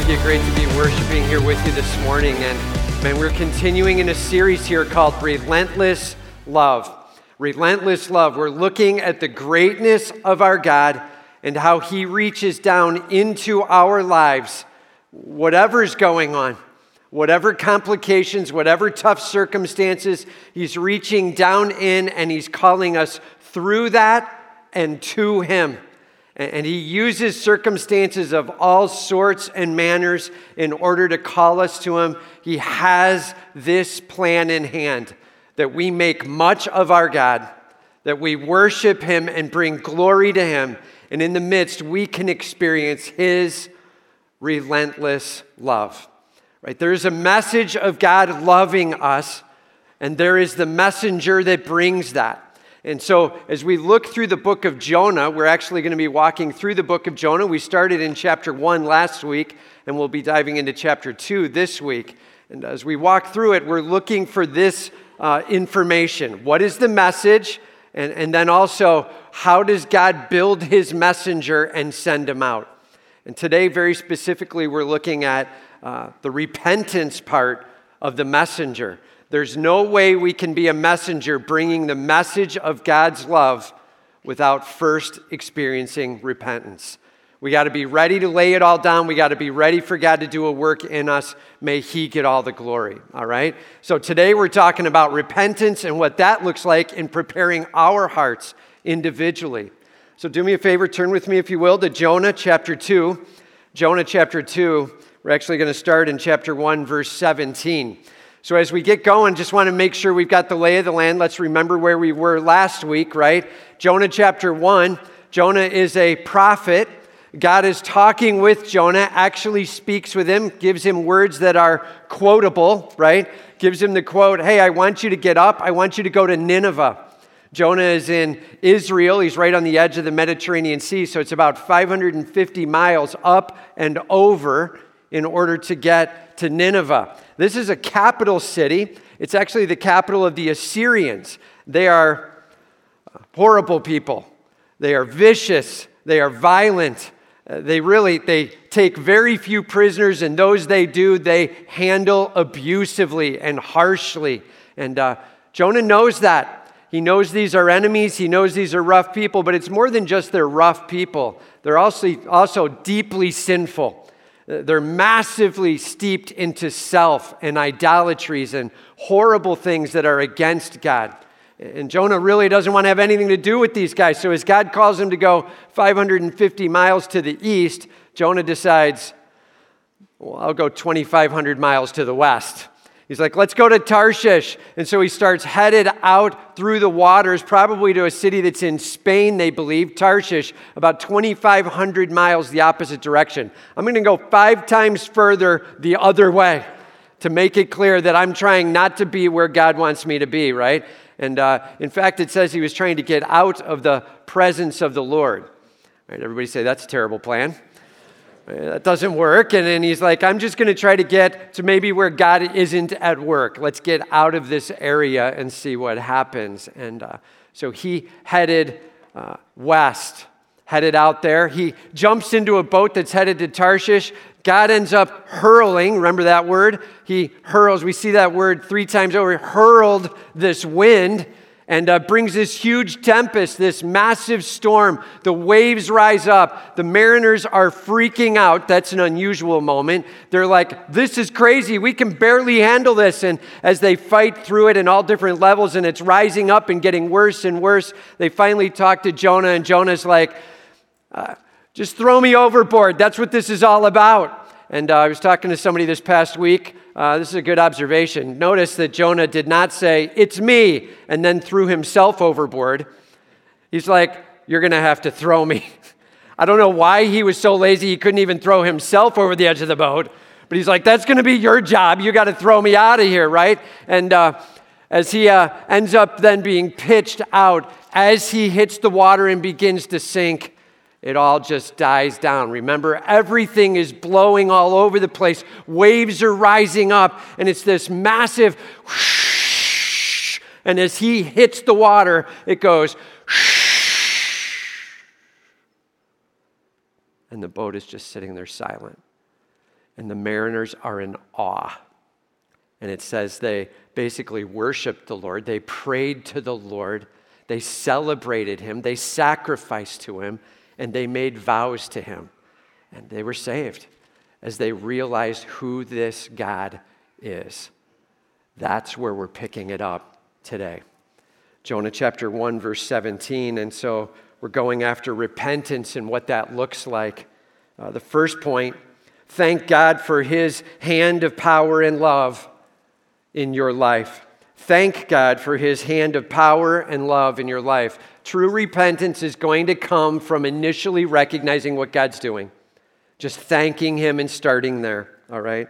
Thank you. Great to be worshiping here with you this morning. And man, we're continuing in a series here called Relentless Love. Relentless Love. We're looking at the greatness of our God and how He reaches down into our lives, whatever's going on, whatever complications, whatever tough circumstances, He's reaching down in and He's calling us through that and to Him. And he uses circumstances of all sorts and manners in order to call us to him. He has this plan in hand that we make much of our God, that we worship him and bring glory to him. And in the midst, we can experience his relentless love. Right? There is a message of God loving us, and there is the messenger that brings that. And so, as we look through the book of Jonah, we're actually going to be walking through the book of Jonah. We started in chapter one last week, and we'll be diving into chapter two this week. And as we walk through it, we're looking for this uh, information. What is the message? And, and then also, how does God build his messenger and send him out? And today, very specifically, we're looking at uh, the repentance part of the messenger. There's no way we can be a messenger bringing the message of God's love without first experiencing repentance. We got to be ready to lay it all down. We got to be ready for God to do a work in us. May He get all the glory. All right? So today we're talking about repentance and what that looks like in preparing our hearts individually. So do me a favor, turn with me, if you will, to Jonah chapter 2. Jonah chapter 2. We're actually going to start in chapter 1, verse 17. So, as we get going, just want to make sure we've got the lay of the land. Let's remember where we were last week, right? Jonah chapter 1. Jonah is a prophet. God is talking with Jonah, actually speaks with him, gives him words that are quotable, right? Gives him the quote, Hey, I want you to get up. I want you to go to Nineveh. Jonah is in Israel. He's right on the edge of the Mediterranean Sea, so it's about 550 miles up and over in order to get to Nineveh. This is a capital city. It's actually the capital of the Assyrians. They are horrible people. They are vicious. They are violent. Uh, they really they take very few prisoners, and those they do, they handle abusively and harshly. And uh, Jonah knows that. He knows these are enemies. He knows these are rough people, but it's more than just they're rough people. They're also, also deeply sinful. They're massively steeped into self and idolatries and horrible things that are against God. And Jonah really doesn't want to have anything to do with these guys. So as God calls him to go 550 miles to the east, Jonah decides, well, I'll go 2,500 miles to the west. He's like, let's go to Tarshish. And so he starts headed out through the waters, probably to a city that's in Spain, they believe, Tarshish, about 2,500 miles the opposite direction. I'm going to go five times further the other way to make it clear that I'm trying not to be where God wants me to be, right? And uh, in fact, it says he was trying to get out of the presence of the Lord. Right, everybody say that's a terrible plan. That doesn't work. And then he's like, I'm just going to try to get to maybe where God isn't at work. Let's get out of this area and see what happens. And uh, so he headed uh, west, headed out there. He jumps into a boat that's headed to Tarshish. God ends up hurling, remember that word? He hurls, we see that word three times over, hurled this wind and uh, brings this huge tempest, this massive storm. The waves rise up. The mariners are freaking out. That's an unusual moment. They're like, This is crazy. We can barely handle this. And as they fight through it in all different levels, and it's rising up and getting worse and worse, they finally talk to Jonah, and Jonah's like, uh, Just throw me overboard. That's what this is all about. And uh, I was talking to somebody this past week uh, this is a good observation. Notice that Jonah did not say, It's me, and then threw himself overboard. He's like, You're going to have to throw me. I don't know why he was so lazy he couldn't even throw himself over the edge of the boat, but he's like, That's going to be your job. You got to throw me out of here, right? And uh, as he uh, ends up then being pitched out, as he hits the water and begins to sink, it all just dies down. Remember, everything is blowing all over the place. Waves are rising up, and it's this massive whoosh. And as he hits the water, it goes whoosh. And the boat is just sitting there silent. and the mariners are in awe. And it says they basically worshiped the Lord, they prayed to the Lord, they celebrated him, they sacrificed to him, and they made vows to him. And they were saved as they realized who this God is. That's where we're picking it up today. Jonah chapter 1, verse 17. And so we're going after repentance and what that looks like. Uh, the first point thank God for his hand of power and love in your life. Thank God for his hand of power and love in your life. True repentance is going to come from initially recognizing what God's doing, just thanking him and starting there, all right?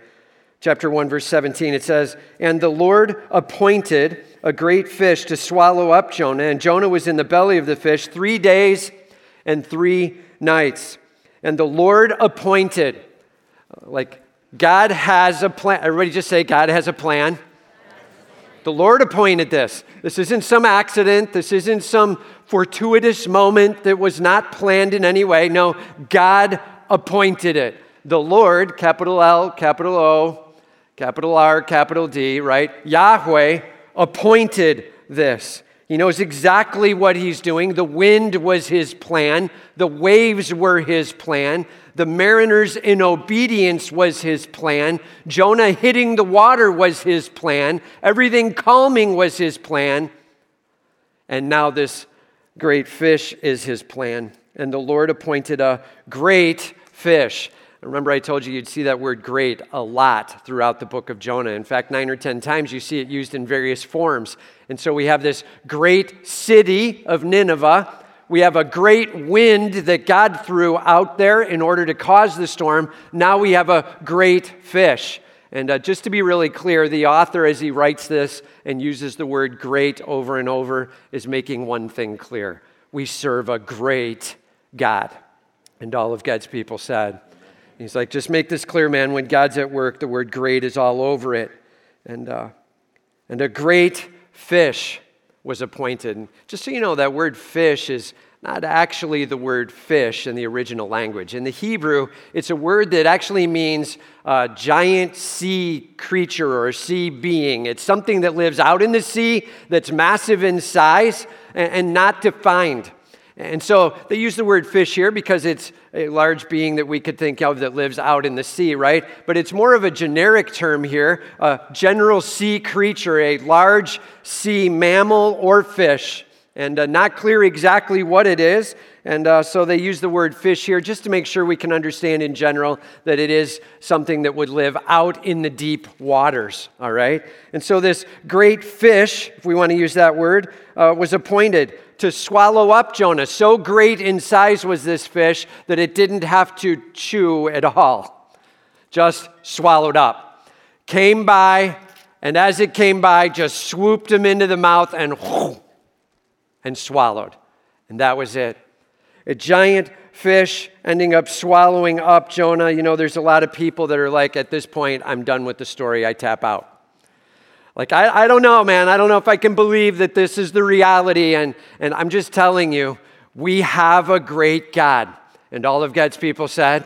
Chapter 1, verse 17, it says, And the Lord appointed a great fish to swallow up Jonah, and Jonah was in the belly of the fish three days and three nights. And the Lord appointed, like God has a plan. Everybody just say, God has a plan. The Lord appointed this. This isn't some accident. This isn't some fortuitous moment that was not planned in any way. No, God appointed it. The Lord, capital L, capital O, capital R, capital D, right? Yahweh appointed this. He knows exactly what he's doing. The wind was his plan, the waves were his plan, the mariners in obedience was his plan, Jonah hitting the water was his plan, everything calming was his plan, and now this great fish is his plan. And the Lord appointed a great fish. Remember, I told you you'd see that word great a lot throughout the book of Jonah. In fact, nine or 10 times you see it used in various forms. And so we have this great city of Nineveh. We have a great wind that God threw out there in order to cause the storm. Now we have a great fish. And uh, just to be really clear, the author, as he writes this and uses the word great over and over, is making one thing clear. We serve a great God. And all of God's people said, He's like, just make this clear, man. When God's at work, the word great is all over it. And, uh, and a great fish was appointed. And just so you know, that word fish is not actually the word fish in the original language. In the Hebrew, it's a word that actually means a giant sea creature or sea being. It's something that lives out in the sea that's massive in size and, and not defined. And so they use the word fish here because it's a large being that we could think of that lives out in the sea, right? But it's more of a generic term here a general sea creature, a large sea mammal or fish. And uh, not clear exactly what it is. And uh, so they use the word fish here just to make sure we can understand in general that it is something that would live out in the deep waters, all right? And so this great fish, if we want to use that word, uh, was appointed to swallow up Jonah. So great in size was this fish that it didn't have to chew at all, just swallowed up. Came by, and as it came by, just swooped him into the mouth and and swallowed. And that was it. A giant fish ending up swallowing up Jonah. You know, there's a lot of people that are like, at this point, I'm done with the story, I tap out. Like, I, I don't know, man. I don't know if I can believe that this is the reality. And, and I'm just telling you, we have a great God. And all of God's people said,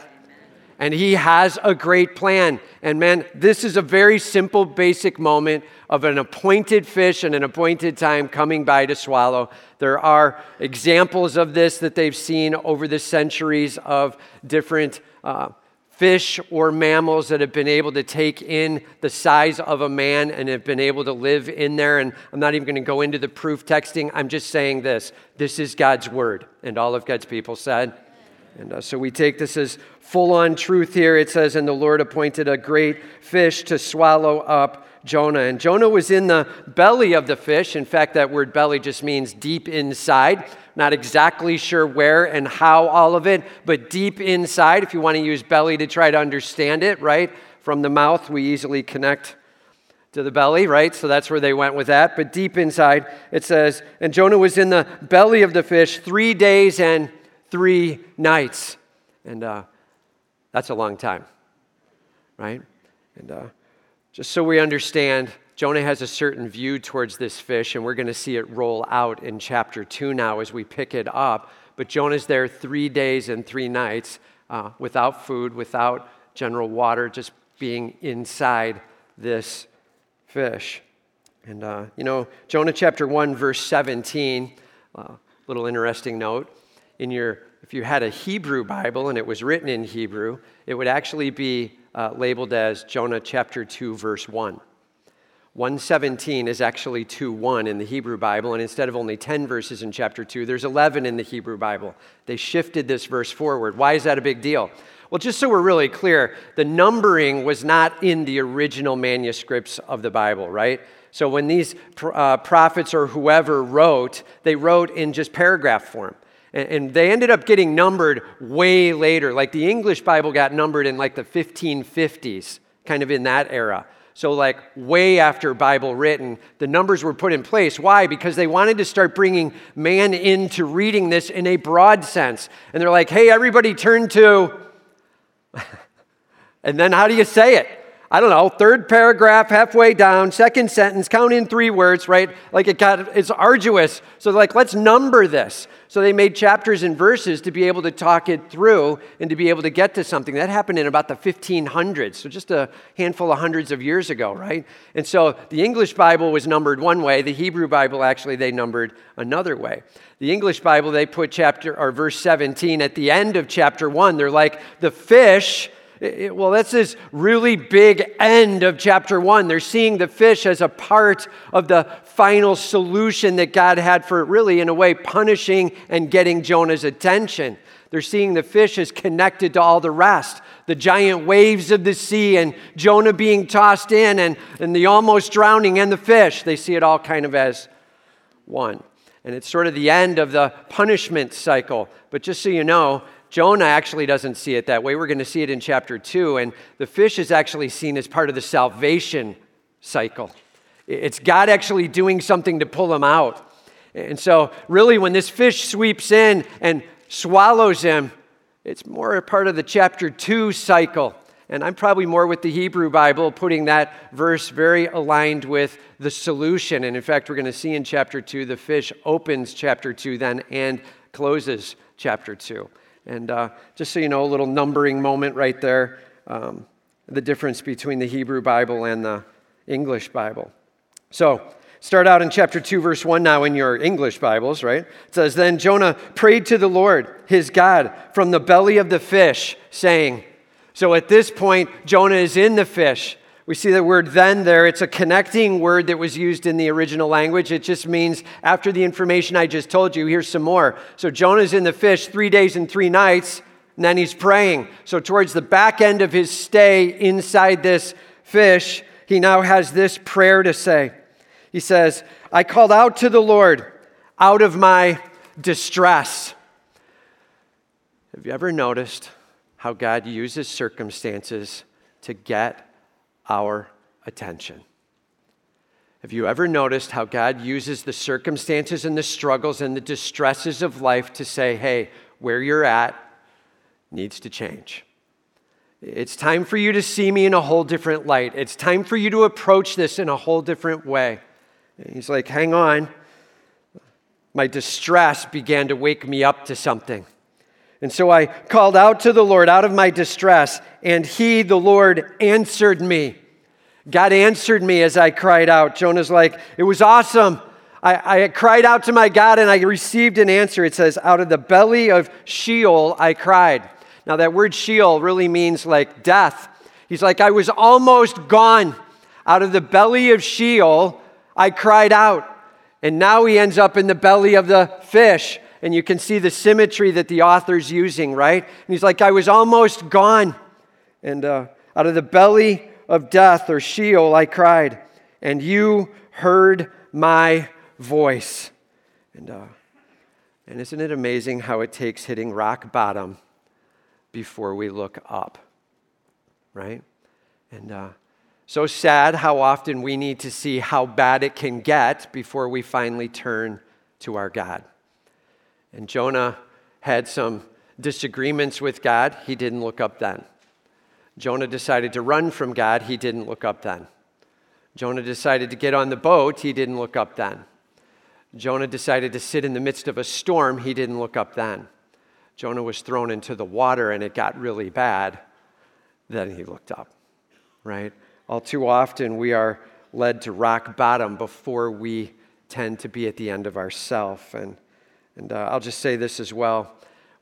and He has a great plan. And man, this is a very simple, basic moment of an appointed fish and an appointed time coming by to swallow. There are examples of this that they've seen over the centuries of different. Uh, fish or mammals that have been able to take in the size of a man and have been able to live in there. And I'm not even going to go into the proof texting. I'm just saying this this is God's word. And all of God's people said. And uh, so we take this as full on truth here. It says, And the Lord appointed a great fish to swallow up Jonah. And Jonah was in the belly of the fish. In fact, that word belly just means deep inside. Not exactly sure where and how all of it, but deep inside, if you want to use belly to try to understand it, right? From the mouth, we easily connect to the belly, right? So that's where they went with that. But deep inside, it says, And Jonah was in the belly of the fish three days and three nights. And uh, that's a long time, right? And uh, just so we understand, Jonah has a certain view towards this fish, and we're going to see it roll out in chapter 2 now as we pick it up. But Jonah's there three days and three nights uh, without food, without general water just being inside this fish. And, uh, you know, Jonah chapter 1, verse 17, uh, little interesting note. In your, if you had a Hebrew Bible and it was written in Hebrew, it would actually be uh, labeled as Jonah chapter 2, verse 1. 117 is actually 2 1 in the Hebrew Bible, and instead of only 10 verses in chapter 2, there's 11 in the Hebrew Bible. They shifted this verse forward. Why is that a big deal? Well, just so we're really clear, the numbering was not in the original manuscripts of the Bible, right? So when these uh, prophets or whoever wrote, they wrote in just paragraph form. And, they ended up getting numbered way later. Like the English Bible got numbered in like the 1550s, kind of in that era. So, like, way after Bible written, the numbers were put in place. Why? Because they wanted to start bringing man into reading this in a broad sense. And they're like, hey, everybody turn to. and then how do you say it? I don't know, third paragraph, halfway down, second sentence, count in three words, right? Like it got, it's arduous. So, like, let's number this. So they made chapters and verses to be able to talk it through and to be able to get to something. That happened in about the 1500s, so just a handful of hundreds of years ago, right? And so the English Bible was numbered one way, the Hebrew Bible actually they numbered another way. The English Bible, they put chapter or verse 17 at the end of chapter 1. They're like the fish it, well, that's this really big end of chapter one. They're seeing the fish as a part of the final solution that God had for really, in a way, punishing and getting Jonah's attention. They're seeing the fish as connected to all the rest the giant waves of the sea and Jonah being tossed in and, and the almost drowning and the fish. They see it all kind of as one. And it's sort of the end of the punishment cycle. But just so you know, Jonah actually doesn't see it that way. We're going to see it in chapter 2. And the fish is actually seen as part of the salvation cycle. It's God actually doing something to pull him out. And so, really, when this fish sweeps in and swallows him, it's more a part of the chapter 2 cycle. And I'm probably more with the Hebrew Bible, putting that verse very aligned with the solution. And in fact, we're going to see in chapter 2, the fish opens chapter 2 then and closes chapter 2. And uh, just so you know, a little numbering moment right there um, the difference between the Hebrew Bible and the English Bible. So, start out in chapter 2, verse 1 now in your English Bibles, right? It says, Then Jonah prayed to the Lord, his God, from the belly of the fish, saying, So at this point, Jonah is in the fish. We see the word then there. It's a connecting word that was used in the original language. It just means after the information I just told you, here's some more. So Jonah's in the fish three days and three nights, and then he's praying. So, towards the back end of his stay inside this fish, he now has this prayer to say. He says, I called out to the Lord out of my distress. Have you ever noticed how God uses circumstances to get our attention. Have you ever noticed how God uses the circumstances and the struggles and the distresses of life to say, hey, where you're at needs to change? It's time for you to see me in a whole different light. It's time for you to approach this in a whole different way. He's like, hang on. My distress began to wake me up to something. And so I called out to the Lord out of my distress, and he, the Lord, answered me. God answered me as I cried out. Jonah's like, it was awesome. I, I, cried out to my God and I received an answer. It says, out of the belly of Sheol I cried. Now, that word Sheol really means like death. He's like, I was almost gone. Out of the belly of Sheol I cried out. And now he ends up in the belly of the fish and you can see the symmetry that the author's using, right? And he's like, I was almost gone. And uh, out of the belly of death or Sheol, I cried, and you heard my voice. And, uh, and isn't it amazing how it takes hitting rock bottom before we look up, right? And uh, so sad how often we need to see how bad it can get before we finally turn to our God. And Jonah had some disagreements with God. He didn't look up then. Jonah decided to run from God. He didn't look up then. Jonah decided to get on the boat. He didn't look up then. Jonah decided to sit in the midst of a storm. He didn't look up then. Jonah was thrown into the water and it got really bad. Then he looked up, right? All too often, we are led to rock bottom before we tend to be at the end of ourself. And, and uh, I'll just say this as well.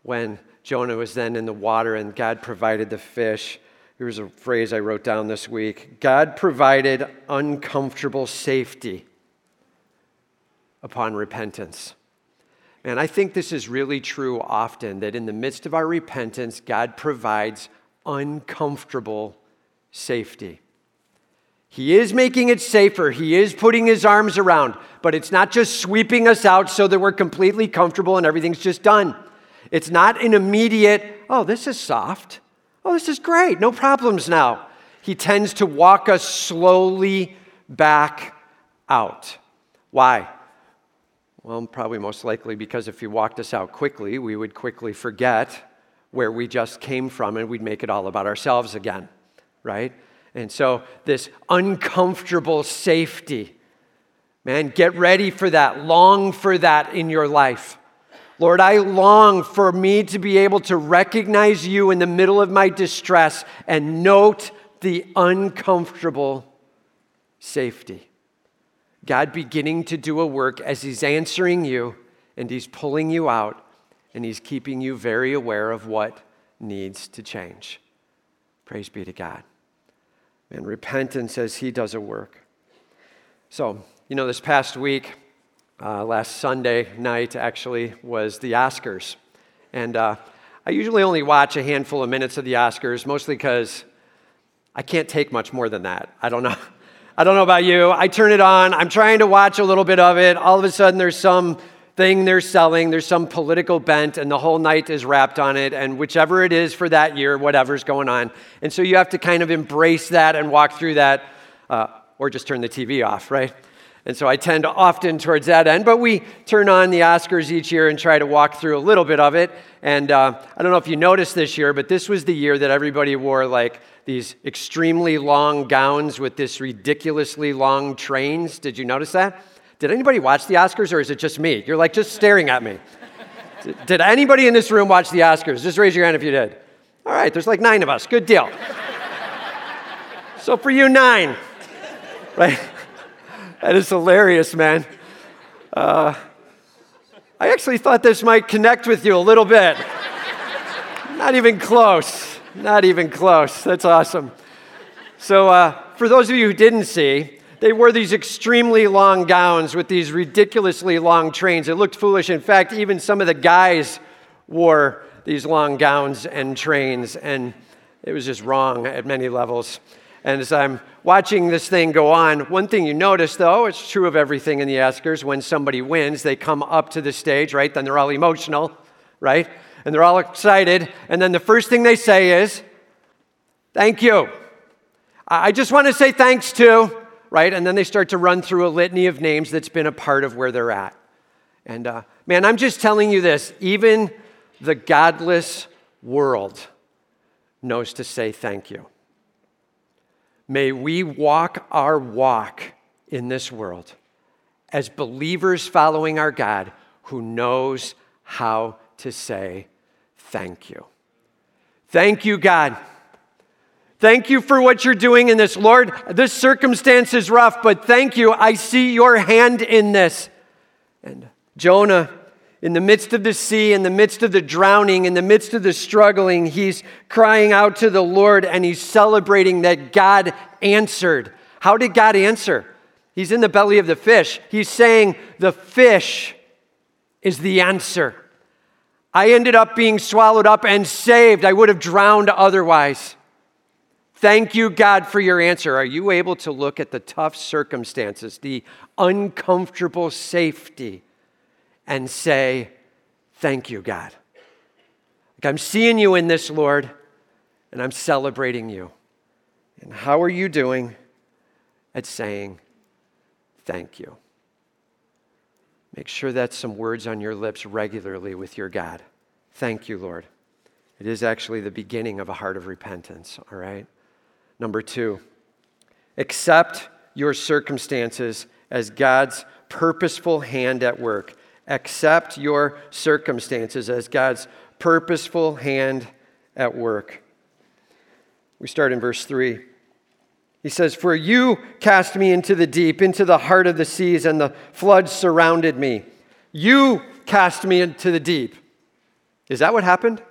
When Jonah was then in the water and God provided the fish, here's a phrase I wrote down this week God provided uncomfortable safety upon repentance. And I think this is really true often that in the midst of our repentance, God provides uncomfortable safety. He is making it safer. He is putting his arms around, but it's not just sweeping us out so that we're completely comfortable and everything's just done. It's not an immediate, oh, this is soft. Oh, this is great. No problems now. He tends to walk us slowly back out. Why? Well, probably most likely because if he walked us out quickly, we would quickly forget where we just came from and we'd make it all about ourselves again, right? And so, this uncomfortable safety, man, get ready for that. Long for that in your life. Lord, I long for me to be able to recognize you in the middle of my distress and note the uncomfortable safety. God beginning to do a work as He's answering you and He's pulling you out and He's keeping you very aware of what needs to change. Praise be to God. And repentance as He does a work. So, you know, this past week, uh, last Sunday night actually, was the Oscars. And uh, I usually only watch a handful of minutes of the Oscars, mostly because I can't take much more than that. I don't know. I don't know about you. I turn it on. I'm trying to watch a little bit of it. All of a sudden, there's some thing they're selling. There's some political bent, and the whole night is wrapped on it. And whichever it is for that year, whatever's going on. And so you have to kind of embrace that and walk through that, uh, or just turn the TV off, right? And so I tend often towards that end, but we turn on the Oscars each year and try to walk through a little bit of it. And uh, I don't know if you noticed this year, but this was the year that everybody wore like these extremely long gowns with this ridiculously long trains. Did you notice that? Did anybody watch the Oscars or is it just me? You're like just staring at me. did, anybody in this room watch the Oscars? Just raise your hand if you did. All right, there's like nine of us. Good deal. so for you, nine, right? That is hilarious, man. Uh, I actually thought this might connect with you a little bit. Not even close. Not even close. That's awesome. So, uh, for those of you who didn't see, they wore these extremely long gowns with these ridiculously long trains. It looked foolish. In fact, even some of the guys wore these long gowns and trains, and it was just wrong at many levels. And as I'm watching this thing go on, one thing you notice, though, it's true of everything in the Oscars, when somebody wins, they come up to the stage, right? Then they're all emotional, right? and they're all excited. And then the first thing they say is, Thank you. I just want to say thanks to, right? And then they start to run through a litany of names that's been a part of where they're at. And uh, man, I'm just telling you this even the godless world knows to say thank you. May we walk our walk in this world as believers following our God who knows how to say thank you. Thank you, God. Thank you for what you're doing in this. Lord, this circumstance is rough, but thank you. I see your hand in this. And Jonah, in the midst of the sea, in the midst of the drowning, in the midst of the struggling, he's crying out to the Lord and he's celebrating that God answered. How did God answer? He's in the belly of the fish. He's saying, The fish is the answer. I ended up being swallowed up and saved. I would have drowned otherwise. Thank you, God, for your answer. Are you able to look at the tough circumstances, the uncomfortable safety, and say, Thank you, God? Like I'm seeing you in this, Lord, and I'm celebrating you. And how are you doing at saying, Thank you? Make sure that's some words on your lips regularly with your God. Thank you, Lord. It is actually the beginning of a heart of repentance, all right? Number two, accept your circumstances as God's purposeful hand at work. Accept your circumstances as God's purposeful hand at work. We start in verse 3. He says, For you cast me into the deep, into the heart of the seas, and the floods surrounded me. You cast me into the deep. Is that what happened?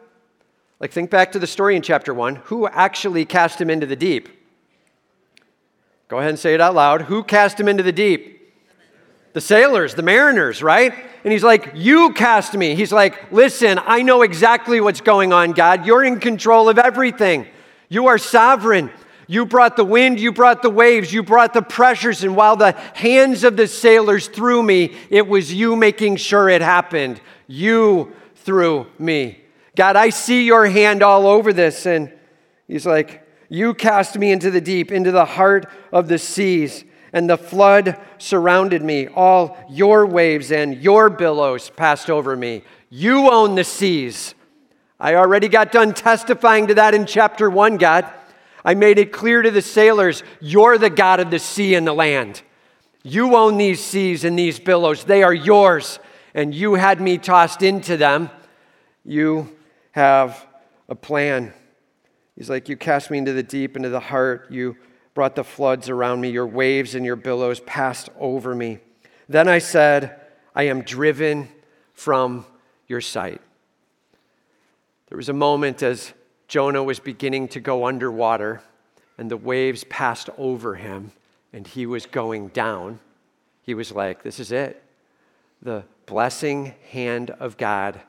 Like, think back to the story in chapter 1. Who actually cast him into the deep? Go ahead and say it out loud. Who cast him into the deep? The sailors, the mariners, right? And he's like, You cast me. He's like, Listen, I know exactly what's going on, God. You're in control of everything. You are sovereign. You brought the wind, you brought the waves, you brought the pressures, and while the hands of the sailors threw me, it was you making sure it happened. You threw me. God, I see your hand all over this. And he's like, You cast me into the deep, into the heart of the seas and the flood surrounded me. All your waves and your billows passed over me. You own the seas. I already got done testifying to that in chapter one, God. I made it clear to the sailors you're the God of the sea and the land. You own these seas and these billows, they are yours, and you had me tossed into them. You have a plan. He's like, You cast me into the deep, into the heart. You brought the floods around me. Your waves and your billows passed over me. Then I said, I am driven from your sight. There was a moment as Jonah was beginning to go underwater and the waves passed over him and he was going down. He was like, This is it. The blessing hand of God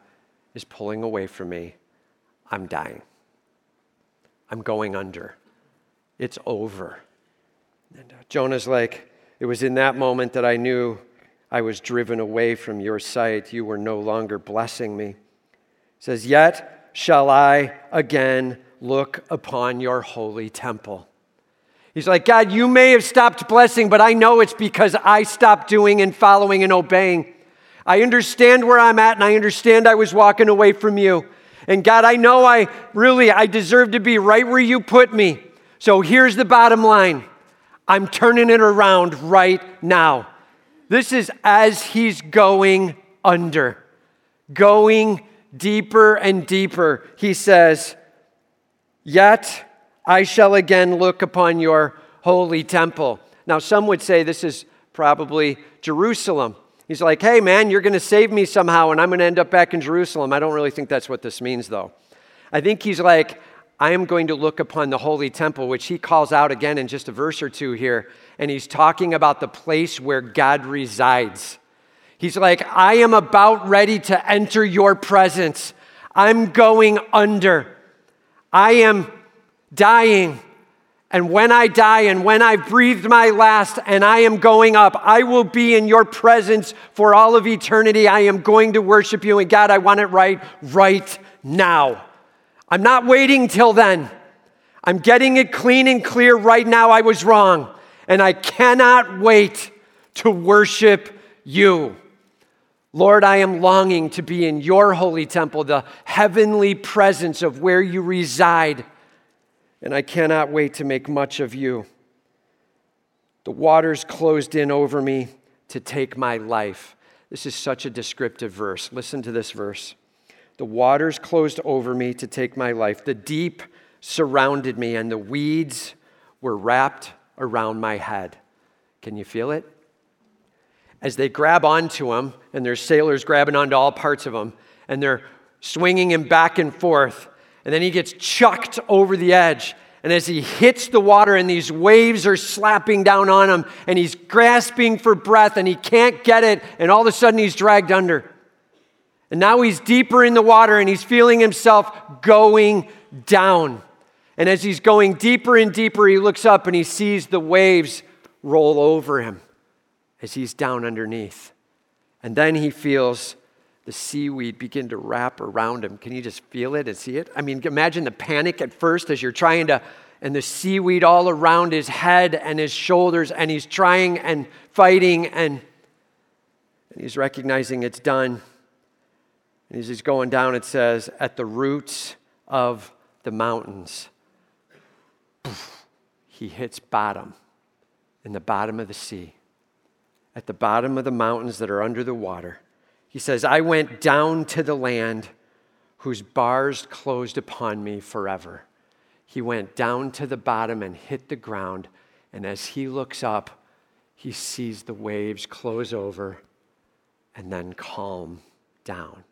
is pulling away from me. I'm dying. I'm going under. It's over. And uh, Jonah's like, It was in that moment that I knew I was driven away from your sight. You were no longer blessing me. He says, Yet shall I again look upon your holy temple. He's like, God, you may have stopped blessing, but I know it's because I stopped doing and following and obeying. I understand where I'm at and I understand I was walking away from you. And God, I know I really I deserve to be right where you put me. So here's the bottom line I'm turning it around right now. This is as he's going under, going deeper and deeper. He says, Yet I shall again look upon your holy temple. Now, some would say this is probably Jerusalem. He's like, hey, man, you're going to save me somehow, and I'm going to end up back in Jerusalem. I don't really think that's what this means, though. I think he's like, I am going to look upon the holy temple, which he calls out again in just a verse or two here. And he's talking about the place where God resides. He's like, I am about ready to enter your presence. I'm going under. I am dying. And when I die and when I've breathed my last and I am going up, I will be in your presence for all of eternity. I am going to worship you. And God, I want it right, right now. I'm not waiting till then. I'm getting it clean and clear right now. I was wrong. And I cannot wait to worship you. Lord, I am longing to be in your holy temple, the heavenly presence of where you reside. And I cannot wait to make much of you. The waters closed in over me to take my life. This is such a descriptive verse. Listen to this verse. The waters closed over me to take my life. The deep surrounded me, and the weeds were wrapped around my head. Can you feel it? As they grab onto him, and there's sailors grabbing onto all parts of him, and they're swinging him back and forth, and then he gets chucked over the edge. And as he hits the water, and these waves are slapping down on him, and he's grasping for breath, and he can't get it, and all of a sudden he's dragged under. And now he's deeper in the water and he's feeling himself going down. And as he's going deeper and deeper, he looks up and he sees the waves roll over him as he's down underneath. And then he feels the seaweed begin to wrap around him. Can you just feel it and see it? I mean, imagine the panic at first as you're trying to, and the seaweed all around his head and his shoulders, and he's trying and fighting, and, and he's recognizing it's done. And as he's going down, it says, at the roots of the mountains, he hits bottom in the bottom of the sea, at the bottom of the mountains that are under the water. He says, I went down to the land whose bars closed upon me forever. he went down to the bottom and hit the ground. And as he looks up, he sees the waves close over and then calm down.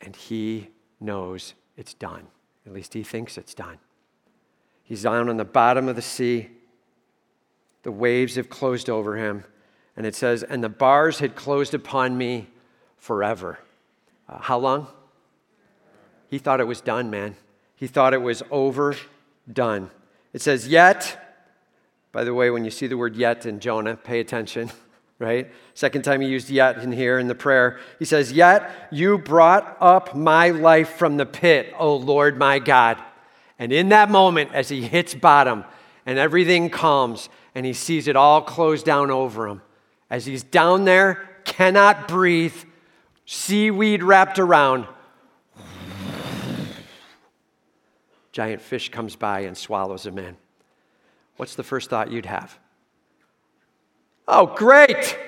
And he knows it's done. At least he thinks it's done. He's down on the bottom of the sea. The waves have closed over him. And it says, and the bars had closed upon me forever. Uh, how long? He thought it was done, man. He thought it was over, done. It says, Yet, by the way, when you see the word yet in Jonah, pay attention, right? Second time he used yet in here in the prayer. He says, Yet you brought up my life from the pit, O Lord my God. And in that moment, as he hits bottom and everything calms and he sees it all close down over him, as he's down there, cannot breathe, seaweed wrapped around, giant fish comes by and swallows him in. What's the first thought you'd have? Oh, great!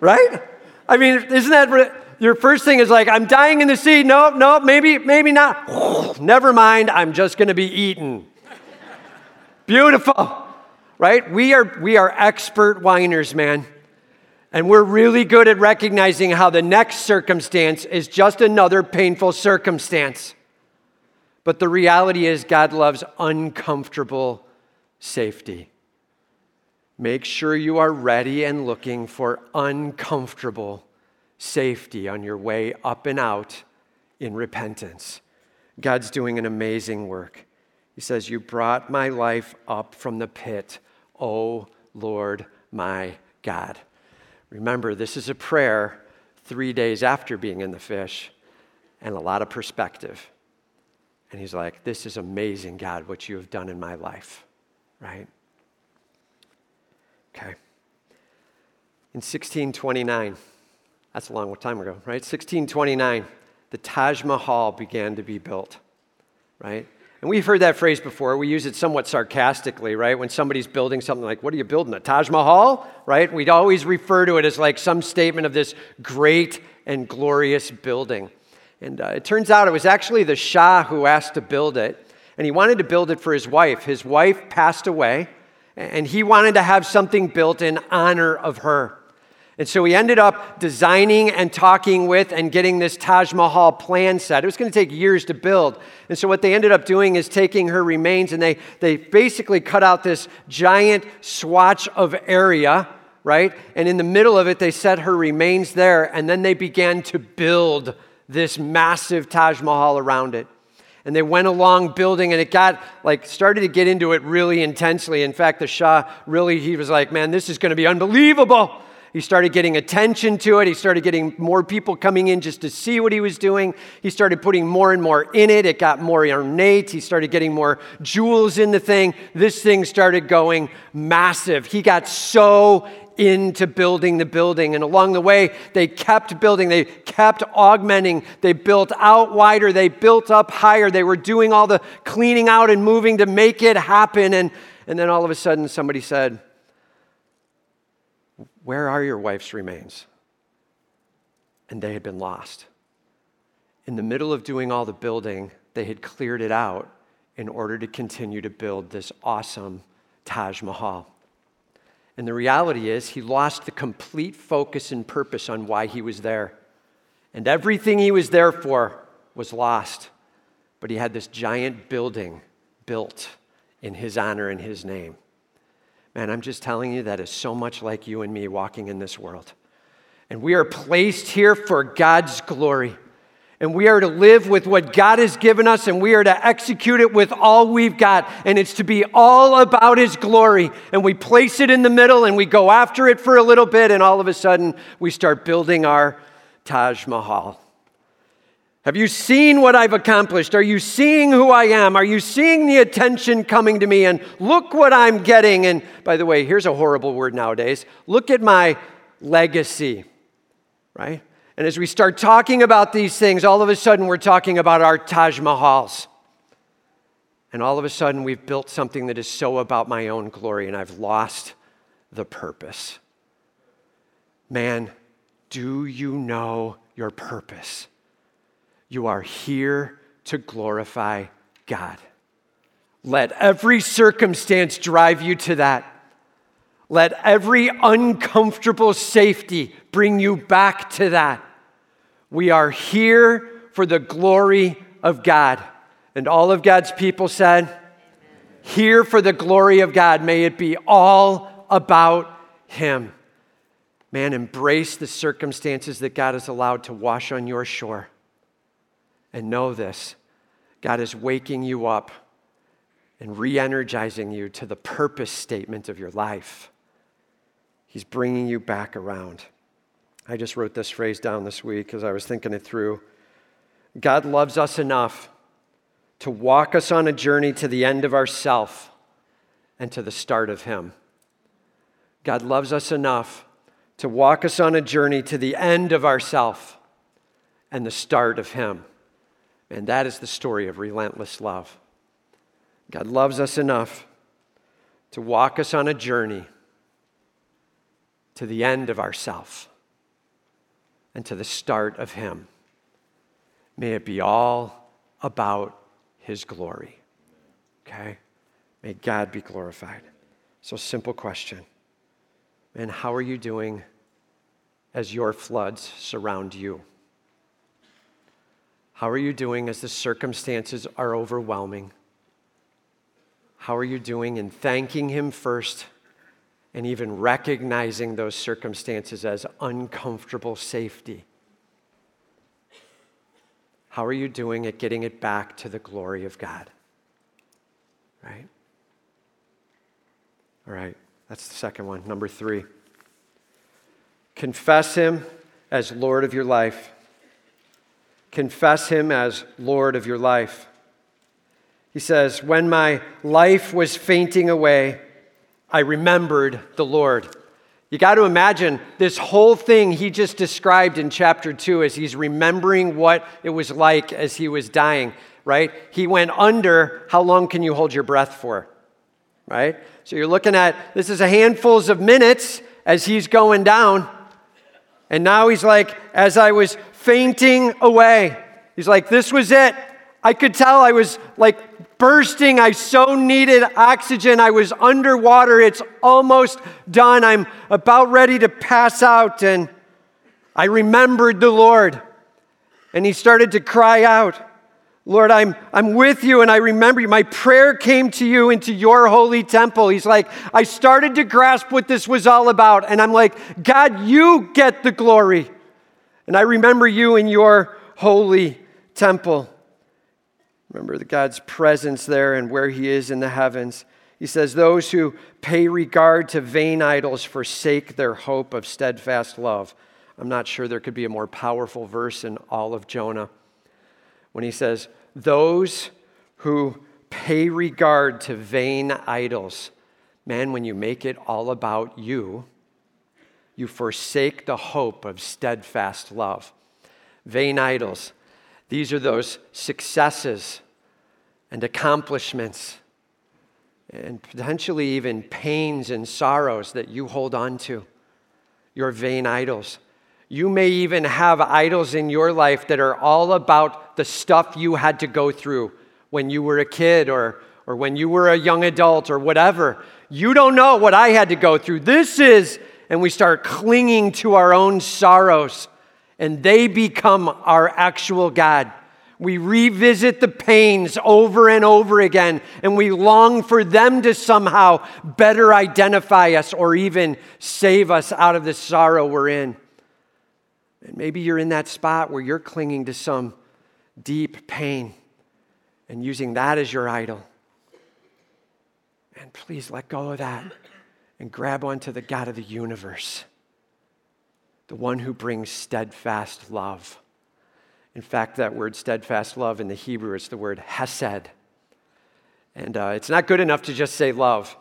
right? I mean, isn't that your first thing is like, I'm dying in the sea. No, no, maybe, maybe not. Never mind, I'm just gonna be eaten. Beautiful, right? We are, we are expert whiners, man. And we're really good at recognizing how the next circumstance is just another painful circumstance. But the reality is, God loves uncomfortable safety. Make sure you are ready and looking for uncomfortable safety on your way up and out in repentance. God's doing an amazing work. He says, You brought my life up from the pit, O Lord my God. Remember, this is a prayer three days after being in the fish and a lot of perspective. And he's like, This is amazing, God, what you have done in my life, right? Okay. In 1629, that's a long time ago, right? 1629, the Taj Mahal began to be built, right? And we've heard that phrase before. We use it somewhat sarcastically, right? When somebody's building something like, What are you building? A Taj Mahal? Right? We'd always refer to it as like some statement of this great and glorious building. And uh, it turns out it was actually the Shah who asked to build it. And he wanted to build it for his wife. His wife passed away, and he wanted to have something built in honor of her. And so he ended up designing and talking with and getting this Taj Mahal plan set. It was going to take years to build. And so what they ended up doing is taking her remains and they, they basically cut out this giant swatch of area, right? And in the middle of it, they set her remains there. And then they began to build this massive Taj Mahal around it. And they went along building, and it got like started to get into it really intensely. In fact, the Shah really, he was like, man, this is going to be unbelievable. He started getting attention to it. He started getting more people coming in just to see what he was doing. He started putting more and more in it. It got more ornate. He started getting more jewels in the thing. This thing started going massive. He got so into building the building. And along the way, they kept building, they kept augmenting, they built out wider, they built up higher, they were doing all the cleaning out and moving to make it happen. And, and then all of a sudden, somebody said, Where are your wife's remains? And they had been lost. In the middle of doing all the building, they had cleared it out in order to continue to build this awesome Taj Mahal. And the reality is, he lost the complete focus and purpose on why he was there. And everything he was there for was lost. But he had this giant building built in his honor and his name. Man, I'm just telling you that is so much like you and me walking in this world. And we are placed here for God's glory and we are to live with what God has given us and we are to execute it with all we've got. And it's to be all about His glory. And we place it in the middle and we go after it for a little bit, and all of a sudden we start building our Taj Mahal. Have you seen what I've accomplished? Are you seeing who I am? Are you seeing the attention coming to me? And look what I'm getting. And by the way, here's a horrible word nowadays look at my legacy, right? And as we start talking about these things, all of a sudden we're talking about our Taj Mahals. And all of a sudden we've built something that is so about my own glory, and I've lost the purpose. Man, do you know your purpose? You are here to glorify God. Let every circumstance drive you to that. Let every uncomfortable safety bring you back to that. We are here for the glory of God. And all of God's people said, Amen. Here for the glory of God. May it be all about Him. Man, embrace the circumstances that God has allowed to wash on your shore. And know this God is waking you up and re energizing you to the purpose statement of your life. He's bringing you back around. I just wrote this phrase down this week as I was thinking it through. God loves us enough to walk us on a journey to the end of ourself and to the start of Him. God loves us enough to walk us on a journey to the end of ourself and the start of Him. And that is the story of relentless love. God loves us enough to walk us on a journey to the end of ourself and to the start of Him. May it be all about His glory. Okay? May God be glorified. So, simple question. And how are you doing as your floods surround you? How are you doing as the circumstances are overwhelming? How are you doing in thanking Him first and even recognizing those circumstances as uncomfortable safety? How are you doing at getting it back to the glory of God? Right? All right, that's the second one. Number three confess Him as Lord of your life. Confess Him as Lord of your life. He says, When my life was fainting away, I remembered the Lord. You got to imagine this whole thing he just described in chapter 2 as he's remembering what it was like as he was dying, right? He went under. How long can you hold your breath for? Right? So you're looking at this is a handfuls of minutes as he's going down. And now he's like, as I was fainting away, he's like, this was it. I could tell I was like bursting. I so needed oxygen. I was underwater. It's almost done. I'm about ready to pass out. And I remembered the Lord. And he started to cry out, Lord, I'm, I'm with you and I remember you. My prayer came to you into your holy temple. He's like, I started to grasp what this was all about. And I'm like, God, you get the glory. And I remember you in your holy temple. Remember the God's presence there and where He is in the heavens. He says, Those who pay regard to vain idols forsake their hope of steadfast love. I'm not sure there could be a more powerful verse in all of Jonah when he says, Those who pay regard to vain idols. Man, when you make it all about you, you forsake the hope of steadfast love. Vain idols. These are those successes and accomplishments and potentially even pains and sorrows that you hold on to, your vain idols. You may even have idols in your life that are all about the stuff you had to go through when you were a kid or, or when you were a young adult or whatever. You don't know what I had to go through. This is, and we start clinging to our own sorrows and they become our actual God. We revisit the pains over and over again, and we long for them to somehow better identify us or even save us out of the sorrow we're in. And maybe you're in that spot where you're clinging to some deep pain and using that as your idol. And please let go of that and grab onto the God of the universe the one who brings steadfast love. In fact, that word steadfast love in the Hebrew is the word hesed. And uh, it's not good enough to just say love,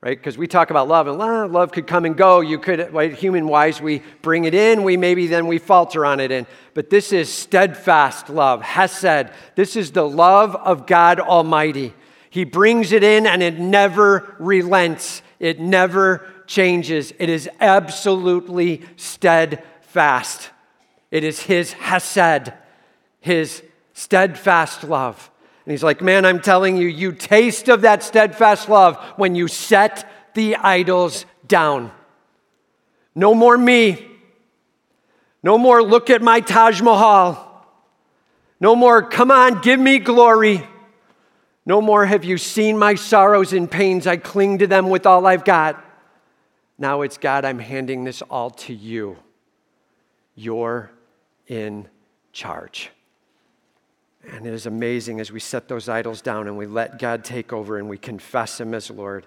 right? Because we talk about love, and love could come and go. You could, right, human wise, we bring it in, we maybe then we falter on it. And, but this is steadfast love, hesed. This is the love of God Almighty. He brings it in and it never relents, it never changes. It is absolutely steadfast. It is His Hesed, His steadfast love. And he's like, Man, I'm telling you, you taste of that steadfast love when you set the idols down. No more me. No more look at my Taj Mahal. No more, come on, give me glory. No more have you seen my sorrows and pains. I cling to them with all I've got. Now it's God, I'm handing this all to you. You're in charge. And it is amazing as we set those idols down and we let God take over and we confess Him as Lord.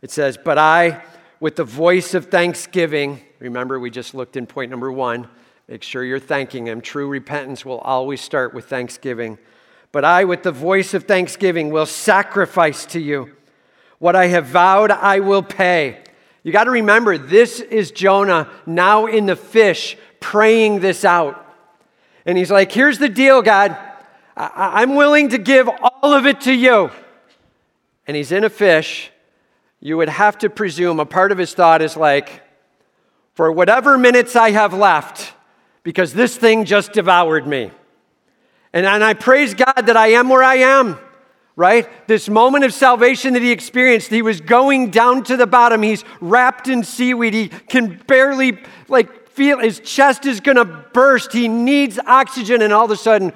It says, But I, with the voice of thanksgiving, remember we just looked in point number one, make sure you're thanking Him. True repentance will always start with thanksgiving. But I, with the voice of thanksgiving, will sacrifice to you. What I have vowed, I will pay. You got to remember, this is Jonah now in the fish praying this out. And he's like, Here's the deal, God. I- am willing to give all of it to you. And he's in a fish. You would have to presume a part of his thought is like, For whatever minutes I have left, because this thing just devoured me. And, and I praise God that I am where I am right? This moment of salvation that he experienced, he was going down to the bottom. He's wrapped in seaweed. He can barely, like, feel his chest is going to burst. He needs oxygen, and all of a sudden,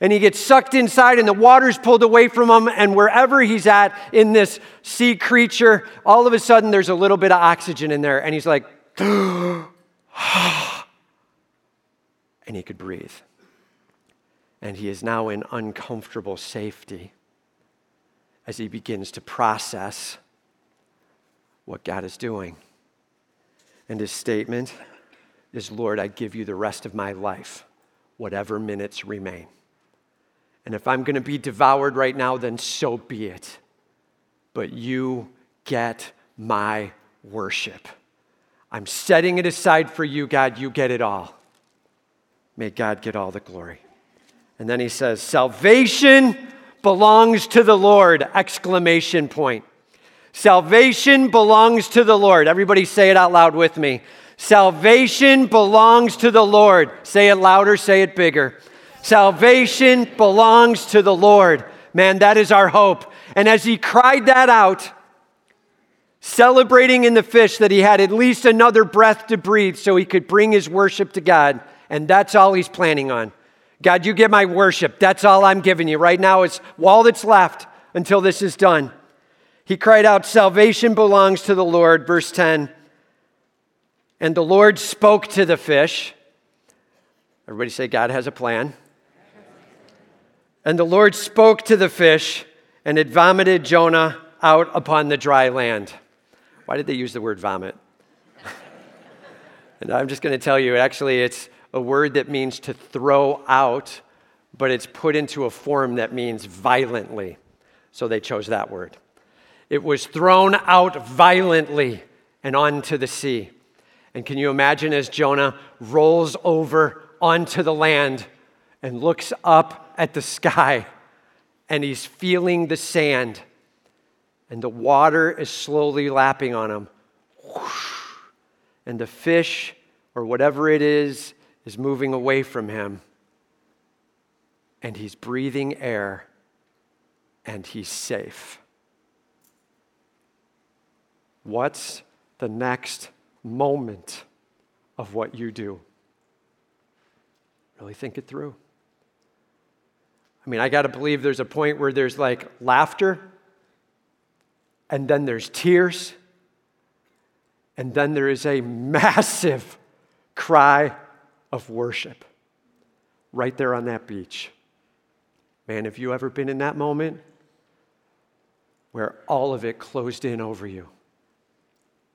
and he gets sucked inside, and the water's pulled away from him. And wherever he's at in this sea creature, all of a sudden, there's a little bit of oxygen in there, and he's like, and he could breathe and he is now in uncomfortable safety as he begins to process what God is doing. And his statement is Lord, I give you the rest of my life, whatever minutes remain. And if I'm going to be devoured right now, then so be it. But you get my worship. I'm setting it aside for you, God. You get it all. May God get all the glory. And then he says, Salvation belongs to the Lord! Exclamation point. Salvation belongs to the Lord. Everybody say it out loud with me. Salvation belongs to the Lord. Say it louder, say it bigger. Salvation belongs to the Lord. Man, that is our hope. And as he cried that out, celebrating in the fish that he had at least another breath to breathe so he could bring his worship to God, and that's all he's planning on. God, you get my worship. That's all I'm giving you. Right now, it's all that's left until this is done. He cried out, Salvation belongs to the Lord. Verse 10. And the Lord spoke to the fish. Everybody say, God has a plan. And the Lord spoke to the fish, and it vomited Jonah out upon the dry land. Why did they use the word vomit? and I'm just going to tell you, actually, it's a word that means to throw out, but it's put into a form that means violently. So they chose that word. It was thrown out violently and onto the sea. And can you imagine as Jonah rolls over onto the land and looks up at the sky and he's feeling the sand and the water is slowly lapping on him. And the fish or whatever it is is moving away from him, and he's breathing air, and he's safe. What's the next moment of what you do? Really think it through. I mean, I got to believe there's a point where there's like laughter, and then there's tears, and then there is a massive cry of worship right there on that beach. Man, have you ever been in that moment where all of it closed in over you?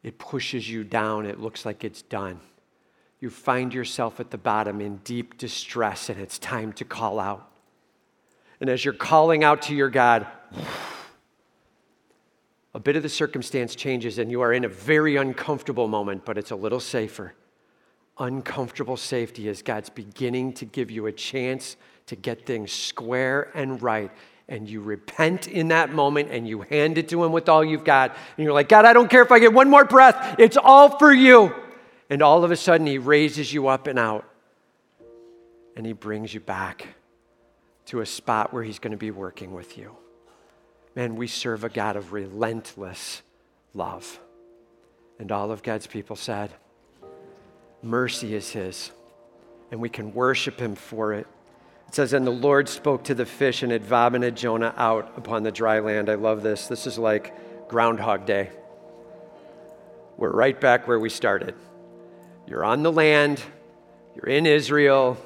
It pushes you down, it looks like it's done. You find yourself at the bottom in deep distress, and it's time to call out. And as you're calling out to your God, a bit of the circumstance changes, and you are in a very uncomfortable moment, but it's a little safer uncomfortable safety as God's beginning to give you a chance to get things square and right. And you repent in that moment and you hand it to Him with all you've got. And you're like, God, I don't care if I get one more breath, it's all for you. And all of a sudden, He raises you up and out and He brings you back to a spot where He's going to be working with you. Man, we serve a God of relentless love. And all of God's people said, Mercy is His, and we can worship Him for it. It says, And the Lord spoke to the fish and it vomited Jonah out upon the dry land. I love this. This is like Groundhog Day. We're right back where we started. You're on the land, you're in Israel,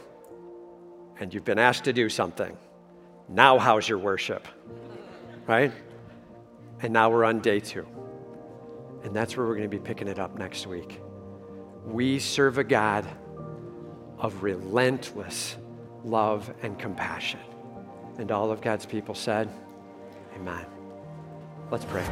and you've been asked to do something. Now, how's your worship? Right? And now we're on day two. And that's where we're going to be picking it up next week. We serve a God of relentless love and compassion. And all of God's people said, Amen. Let's pray.